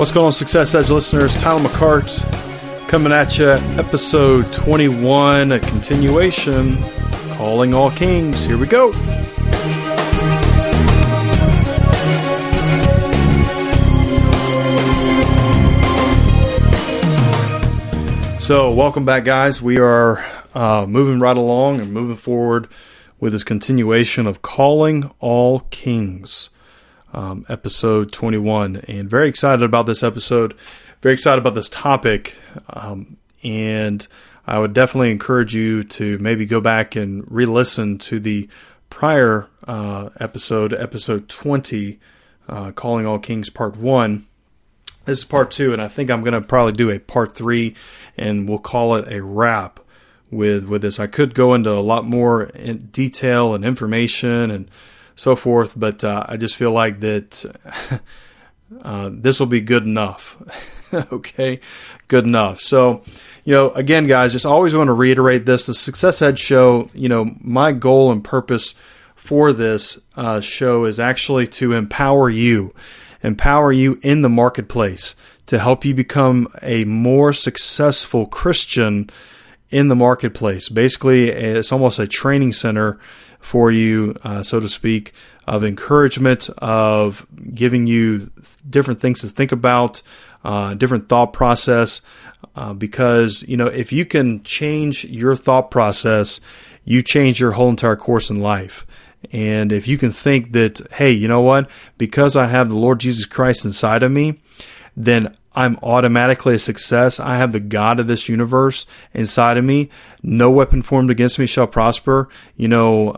What's going on, Success Edge listeners? Tyler McCart coming at you, episode 21, a continuation, Calling All Kings. Here we go. So, welcome back, guys. We are uh, moving right along and moving forward with this continuation of Calling All Kings um, episode 21. And very excited about this episode, very excited about this topic. Um, and I would definitely encourage you to maybe go back and re listen to the prior uh, episode, episode 20, uh, Calling All Kings Part 1. This is part two, and I think I'm going to probably do a part three, and we'll call it a wrap with with this. I could go into a lot more detail and information and so forth. But uh, I just feel like that uh, this will be good enough. okay, good enough. So, you know, again, guys, just always want to reiterate this: the Success Edge Show. You know, my goal and purpose for this uh, show is actually to empower you, empower you in the marketplace to help you become a more successful Christian in the marketplace. Basically, it's almost a training center for you, uh, so to speak, of encouragement, of giving you different things to think about, uh, different thought process. Uh, because, you know, if you can change your thought process, you change your whole entire course in life. And if you can think that, hey, you know what? Because I have the Lord Jesus Christ inside of me, then I'm automatically a success. I have the God of this universe inside of me. No weapon formed against me shall prosper. You know,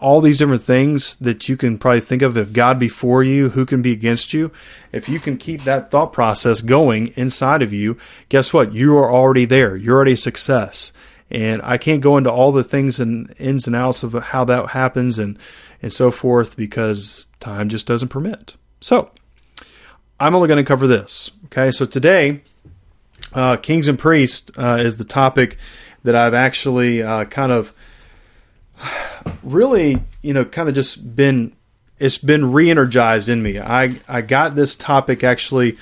all these different things that you can probably think of. If God be for you, who can be against you? If you can keep that thought process going inside of you, guess what? You are already there. You're already a success. And I can't go into all the things and ins and outs of how that happens and, and so forth because time just doesn't permit. So I'm only going to cover this. Okay. So today, uh, Kings and Priests uh, is the topic that I've actually uh, kind of really, you know, kind of just been it's been re-energized in me. I I got this topic actually.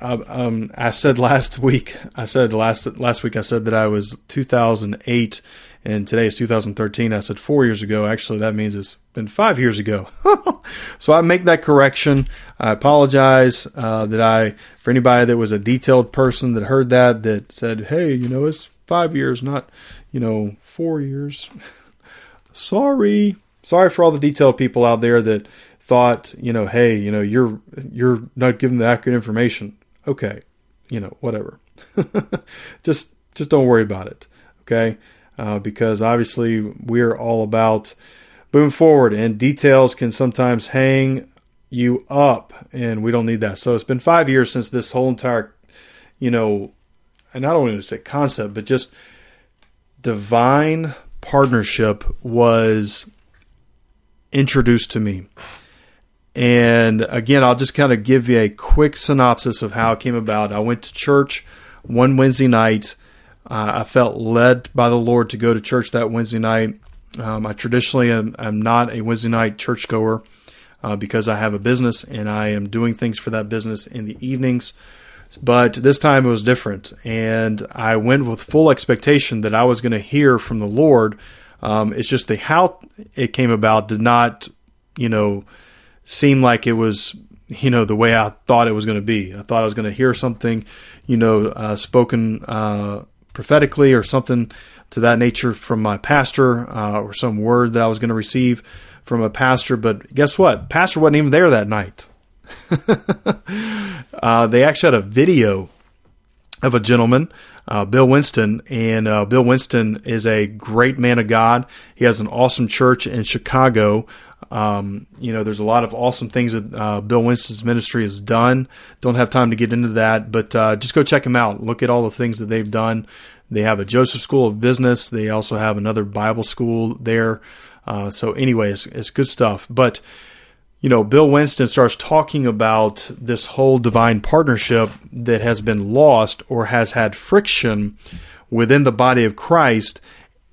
Uh, um, I said last week. I said last last week. I said that I was 2008, and today is 2013. I said four years ago. Actually, that means it's been five years ago. so I make that correction. I apologize uh, that I for anybody that was a detailed person that heard that that said, "Hey, you know, it's five years, not you know four years." sorry, sorry for all the detailed people out there that thought, you know, hey, you know, you're you're not giving the accurate information. Okay, you know, whatever. just just don't worry about it. Okay, uh, because obviously we're all about moving forward, and details can sometimes hang you up, and we don't need that. So it's been five years since this whole entire, you know, and I don't say concept, but just divine partnership was introduced to me. And again, I'll just kind of give you a quick synopsis of how it came about. I went to church one Wednesday night. Uh, I felt led by the Lord to go to church that Wednesday night. Um, I traditionally am, am, not a Wednesday night churchgoer uh, because I have a business and I am doing things for that business in the evenings. But this time it was different, and I went with full expectation that I was going to hear from the Lord. Um, it's just the how it came about did not, you know, seem like it was, you know, the way I thought it was going to be. I thought I was going to hear something, you know, uh, spoken uh, prophetically or something to that nature from my pastor uh, or some word that I was going to receive from a pastor. But guess what? Pastor wasn't even there that night. uh, they actually had a video of a gentleman, uh, Bill Winston, and uh, Bill Winston is a great man of God. He has an awesome church in Chicago. Um, you know, there's a lot of awesome things that uh, Bill Winston's ministry has done. Don't have time to get into that, but uh, just go check him out. Look at all the things that they've done. They have a Joseph School of Business. They also have another Bible school there. Uh, so, anyway, it's, it's good stuff. But you know, Bill Winston starts talking about this whole divine partnership that has been lost or has had friction within the body of Christ.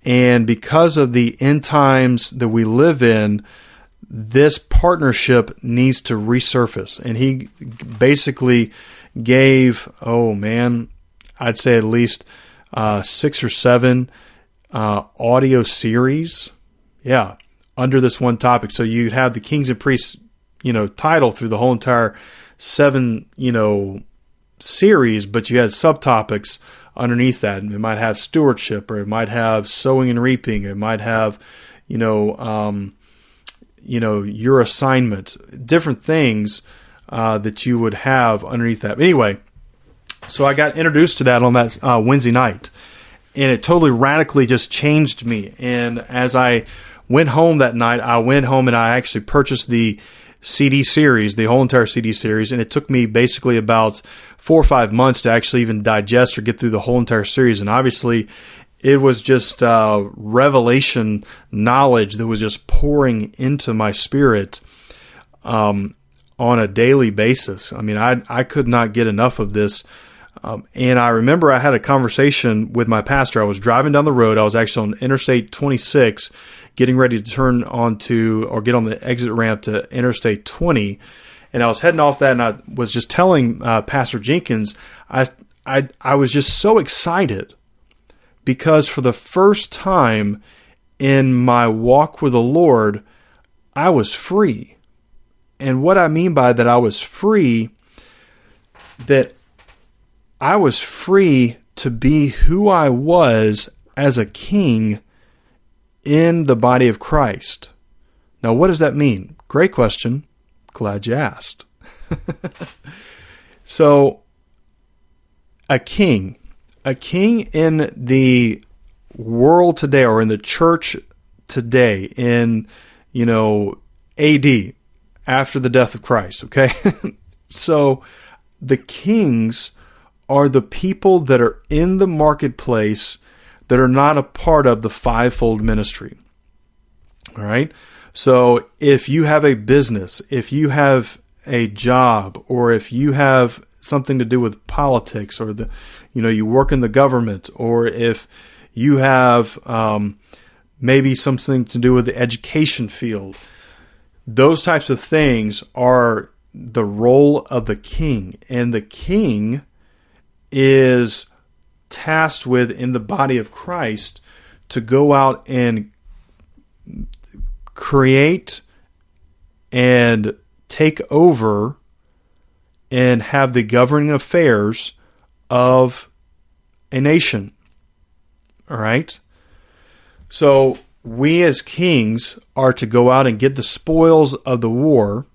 And because of the end times that we live in, this partnership needs to resurface. And he basically gave, oh man, I'd say at least uh, six or seven uh, audio series. Yeah, under this one topic. So you'd have the Kings and Priests, you know, title through the whole entire seven, you know, series, but you had subtopics underneath that. It might have stewardship, or it might have sowing and reaping. It might have, you know, um, you know, your assignment, different things uh, that you would have underneath that. But anyway, so I got introduced to that on that uh, Wednesday night, and it totally radically just changed me. And as I went home that night, I went home and I actually purchased the CD series, the whole entire CD series, and it took me basically about four or five months to actually even digest or get through the whole entire series. And obviously, it was just uh, revelation knowledge that was just pouring into my spirit um, on a daily basis. I mean, I I could not get enough of this. Um, and I remember I had a conversation with my pastor. I was driving down the road. I was actually on Interstate 26, getting ready to turn onto or get on the exit ramp to Interstate 20. And I was heading off that, and I was just telling uh, Pastor Jenkins, I, I, I was just so excited because for the first time in my walk with the Lord, I was free. And what I mean by that, I was free, that I was free to be who I was as a king in the body of Christ. Now, what does that mean? Great question. Glad you asked. so, a king, a king in the world today or in the church today in, you know, AD, after the death of Christ, okay? so, the kings are the people that are in the marketplace that are not a part of the fivefold ministry. All right. So if you have a business, if you have a job, or if you have something to do with politics, or the, you know, you work in the government, or if you have um, maybe something to do with the education field, those types of things are the role of the king, and the king is tasked with in the body of Christ to go out and create and take over and have the governing affairs of a nation. All right? So we as kings are to go out and get the spoils of the war.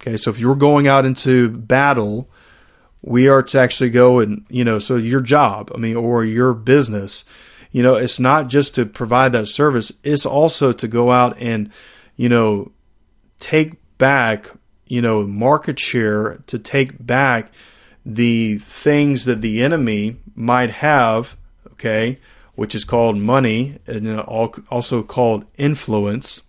Okay, so if you're going out into battle, we are to actually go and you know so your job i mean or your business you know it's not just to provide that service. It's also to go out and you know take back you know market share to take back the things that the enemy might have okay which is called money and also called influence.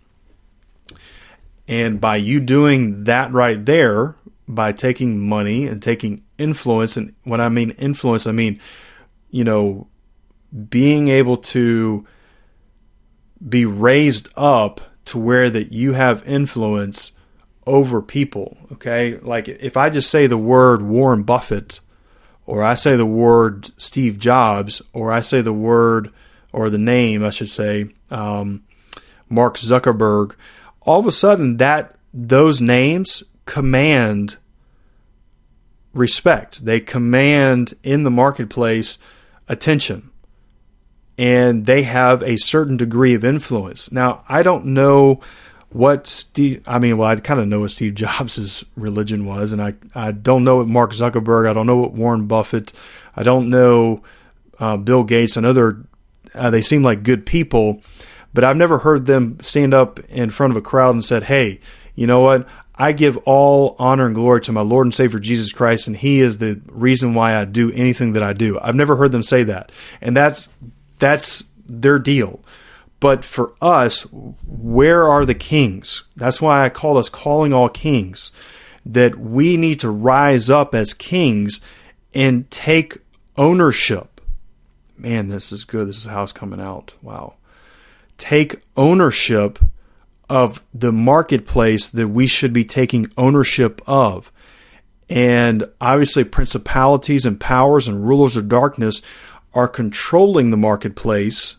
And by you doing that right there by taking money and taking influence. And when I mean influence, I mean, you know, being able to be raised up to where that you have influence over people. Okay. Like if I just say the word Warren Buffett, or I say the word Steve Jobs, or I say the word or the name, I should say, um, Mark Zuckerberg, all of a sudden that those names command respect. They command in the marketplace attention. And they have a certain degree of influence. Now, I don't know what Steve, I mean, well, I kind of know what Steve Jobs' religion was, and I, I don't know what Mark Zuckerberg, I don't know what Warren Buffett, I don't know uh, Bill Gates and other, uh, they seem like good people, but I've never heard them stand up in front of a crowd and said, hey, you know what? I give all honor and glory to my Lord and Savior Jesus Christ, and He is the reason why I do anything that I do. I've never heard them say that, and that's that's their deal. But for us, where are the kings? That's why I call us calling all kings. That we need to rise up as kings and take ownership. Man, this is good. This is how it's coming out. Wow. Take ownership of the marketplace that we should be taking ownership of. And obviously, principalities and powers and rulers of darkness are controlling the marketplace.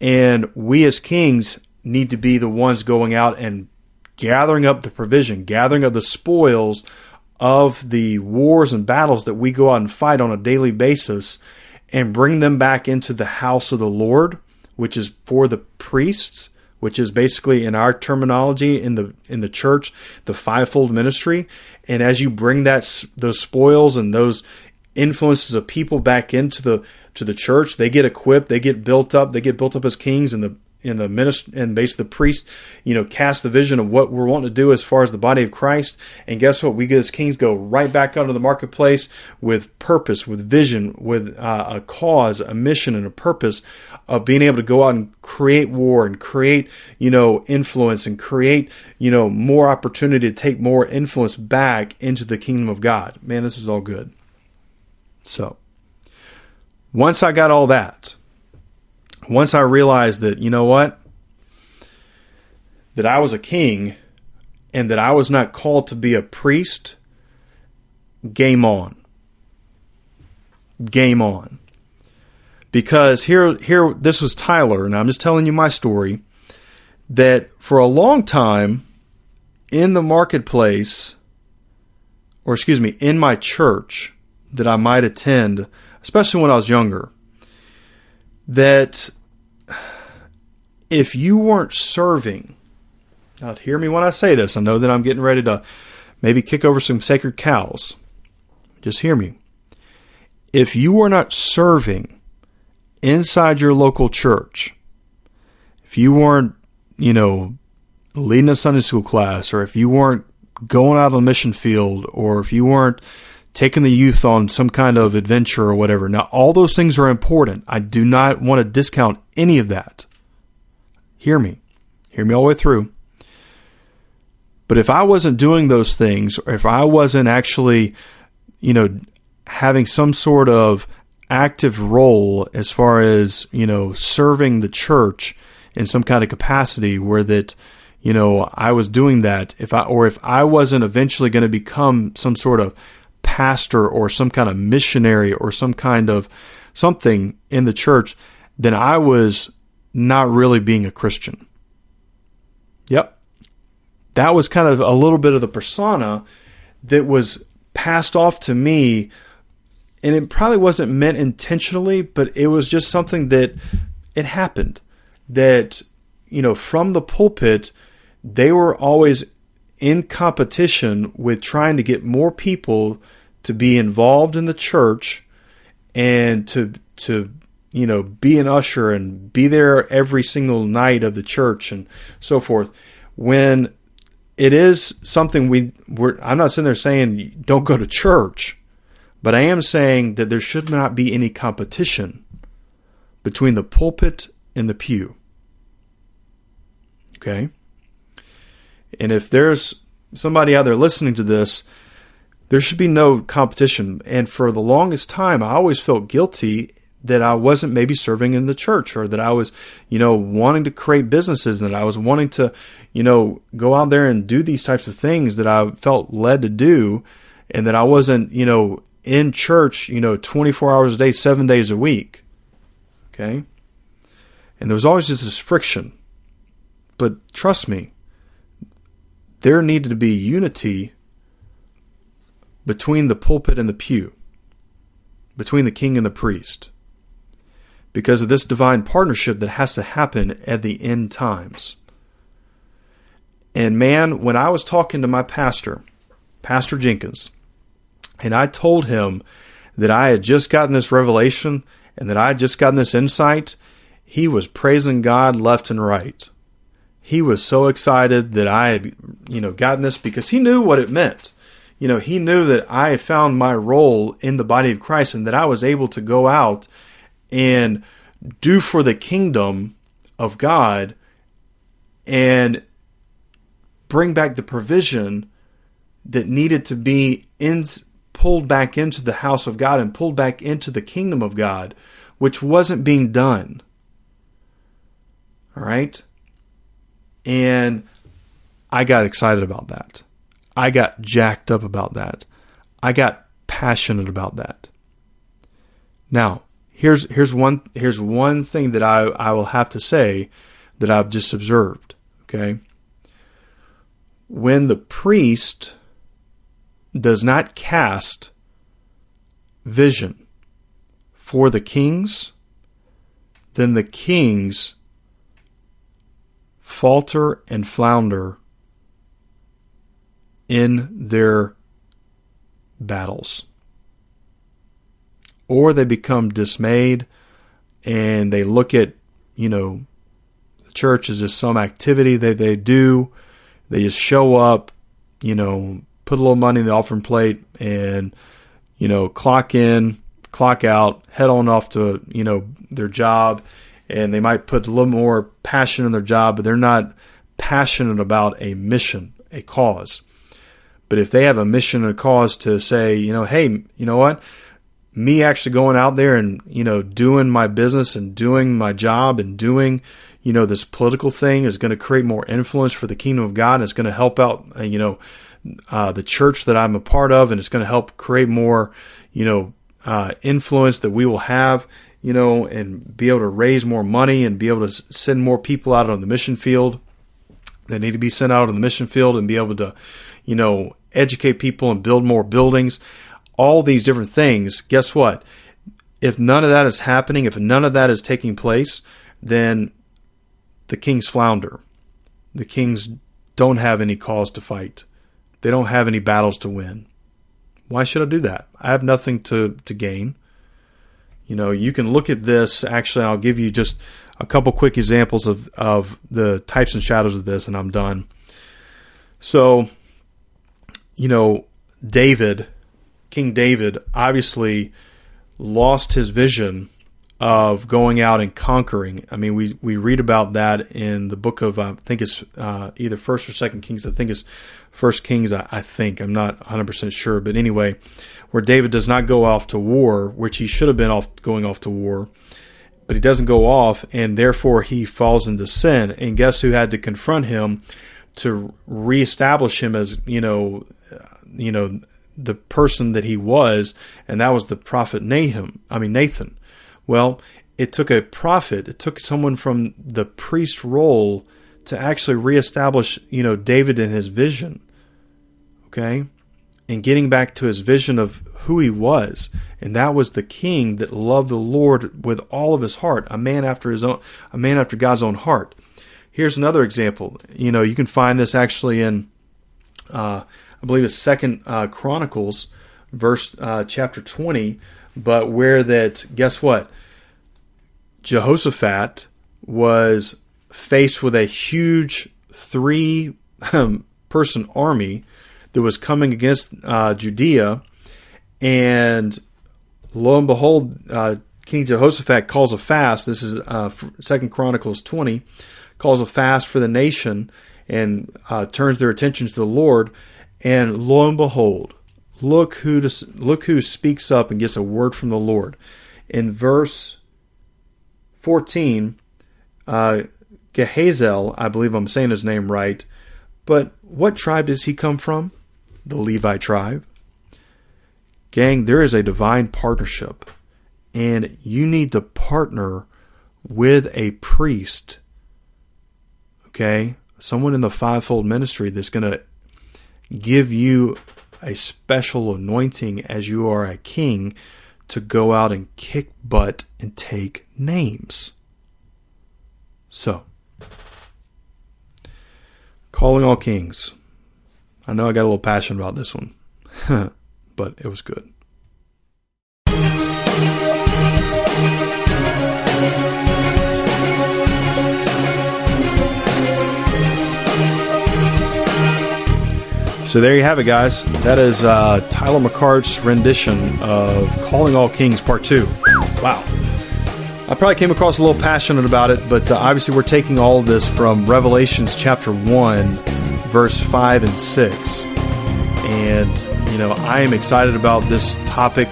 And we as kings need to be the ones going out and gathering up the provision, gathering up the spoils of the wars and battles that we go out and fight on a daily basis and bring them back into the house of the Lord, which is for the priests, which is basically in our terminology in the in the church, the fivefold ministry. And as you bring that those spoils and those influences of people back into the to the church, they get equipped, they get built up, they get built up as kings, and the in the minister and basically the priest, you know, cast the vision of what we're wanting to do as far as the body of Christ. And guess what? We as kings go right back out of the marketplace with purpose, with vision, with uh, a cause, a mission, and a purpose of being able to go out and create war and create, you know, influence and create, you know, more opportunity to take more influence back into the kingdom of God. Man, this is all good. So, once I got all that, once I realized that, you know what? That I was a king and that I was not called to be a priest, game on. Game on. Because here here this was Tyler and I'm just telling you my story that for a long time in the marketplace or excuse me, in my church that I might attend, especially when I was younger, that if you weren't serving, now hear me when I say this. I know that I'm getting ready to maybe kick over some sacred cows. Just hear me. If you were not serving inside your local church, if you weren't, you know, leading a Sunday school class, or if you weren't going out on the mission field, or if you weren't taking the youth on some kind of adventure or whatever. Now, all those things are important. I do not want to discount any of that. Hear me. Hear me all the way through. But if I wasn't doing those things, or if I wasn't actually, you know, having some sort of active role as far as, you know, serving the church in some kind of capacity where that, you know, I was doing that, if I, or if I wasn't eventually going to become some sort of pastor or some kind of missionary or some kind of something in the church, then I was not really being a Christian. Yep. That was kind of a little bit of the persona that was passed off to me. And it probably wasn't meant intentionally, but it was just something that it happened. That, you know, from the pulpit, they were always in competition with trying to get more people to be involved in the church and to to you know be an usher and be there every single night of the church and so forth. When it is something we we're, I'm not sitting there saying don't go to church but I am saying that there should not be any competition between the pulpit and the pew. Okay and if there's somebody out there listening to this, there should be no competition. And for the longest time, I always felt guilty that I wasn't maybe serving in the church or that I was, you know, wanting to create businesses and that I was wanting to, you know, go out there and do these types of things that I felt led to do and that I wasn't, you know, in church, you know, 24 hours a day, seven days a week. Okay. And there was always just this friction. But trust me, there needed to be unity between the pulpit and the pew, between the king and the priest, because of this divine partnership that has to happen at the end times. And man, when I was talking to my pastor, Pastor Jenkins, and I told him that I had just gotten this revelation and that I had just gotten this insight, he was praising God left and right he was so excited that I had, you know, gotten this because he knew what it meant. You know, he knew that I had found my role in the body of Christ and that I was able to go out and do for the kingdom of God and bring back the provision that needed to be in, pulled back into the house of God and pulled back into the kingdom of God, which wasn't being done. All right? And I got excited about that. I got jacked up about that. I got passionate about that. Now, here's here's one here's one thing that I, I will have to say that I've just observed. Okay. When the priest does not cast vision for the kings, then the kings falter and flounder in their battles. Or they become dismayed and they look at, you know, the church as just some activity that they do. They just show up, you know, put a little money in the offering plate and, you know, clock in, clock out, head on off to, you know, their job. And they might put a little more passion in their job, but they're not passionate about a mission, a cause. But if they have a mission and a cause to say, you know, hey, you know what? Me actually going out there and, you know, doing my business and doing my job and doing, you know, this political thing is going to create more influence for the kingdom of God and it's going to help out, uh, you know, uh, the church that I'm a part of and it's going to help create more, you know, uh, influence that we will have, you know, and be able to raise more money and be able to send more people out on the mission field. They need to be sent out on the mission field and be able to, you know, educate people and build more buildings, all these different things, guess what? If none of that is happening, if none of that is taking place, then the kings flounder. The kings don't have any cause to fight. They don't have any battles to win. Why should I do that? I have nothing to, to gain. You know, you can look at this. Actually, I'll give you just a couple quick examples of, of the types and shadows of this, and I'm done. So, you know, David, King David, obviously lost his vision of going out and conquering. I mean, we, we read about that in the book of, I think it's uh, either First or Second Kings. I think it's First Kings, I, I think. I'm not 100% sure. But anyway, where David does not go off to war, which he should have been off going off to war, but he doesn't go off, and therefore he falls into sin. And guess who had to confront him to reestablish him as, you know, you know, the person that he was, and that was the prophet Nahum. I mean Nathan. Well, it took a prophet, it took someone from the priest role to actually reestablish, you know, David in his vision. Okay? And getting back to his vision of who he was. And that was the king that loved the Lord with all of his heart, a man after his own a man after God's own heart. Here's another example. You know, you can find this actually in uh, I believe it's Second uh, Chronicles, verse uh, chapter twenty. But where that, guess what? Jehoshaphat was faced with a huge three um, person army that was coming against uh, Judea, and lo and behold, uh, King Jehoshaphat calls a fast. This is uh, Second Chronicles twenty, calls a fast for the nation and uh, turns their attention to the Lord. And lo and behold, look who to, look who speaks up and gets a word from the Lord. In verse 14, uh, Gehazel, I believe I'm saying his name right, but what tribe does he come from? The Levi tribe. Gang, there is a divine partnership, and you need to partner with a priest, okay? Someone in the fivefold ministry that's going to give you a special anointing as you are a king to go out and kick butt and take names. So, calling all kings. I know I got a little passionate about this one, but it was good. So there you have it, guys. That is uh, Tyler McCart's rendition of Calling All Kings Part 2. Wow. I probably came across a little passionate about it, but uh, obviously we're taking all of this from Revelations chapter 1, verse 5 and 6. And, you know, I am excited about this topic.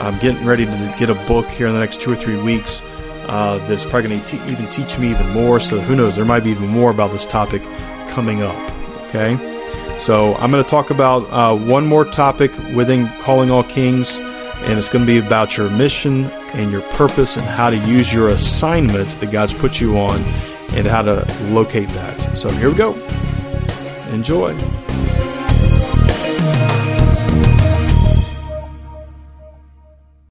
I'm getting ready to get a book here in the next two or three weeks uh, that's probably going to te- even teach me even more. So who knows? There might be even more about this topic coming up. Okay. So I'm going to talk about uh, one more topic within Calling All Kings, and it's going to be about your mission and your purpose and how to use your assignment that God's put you on and how to locate that. So here we go. Enjoy.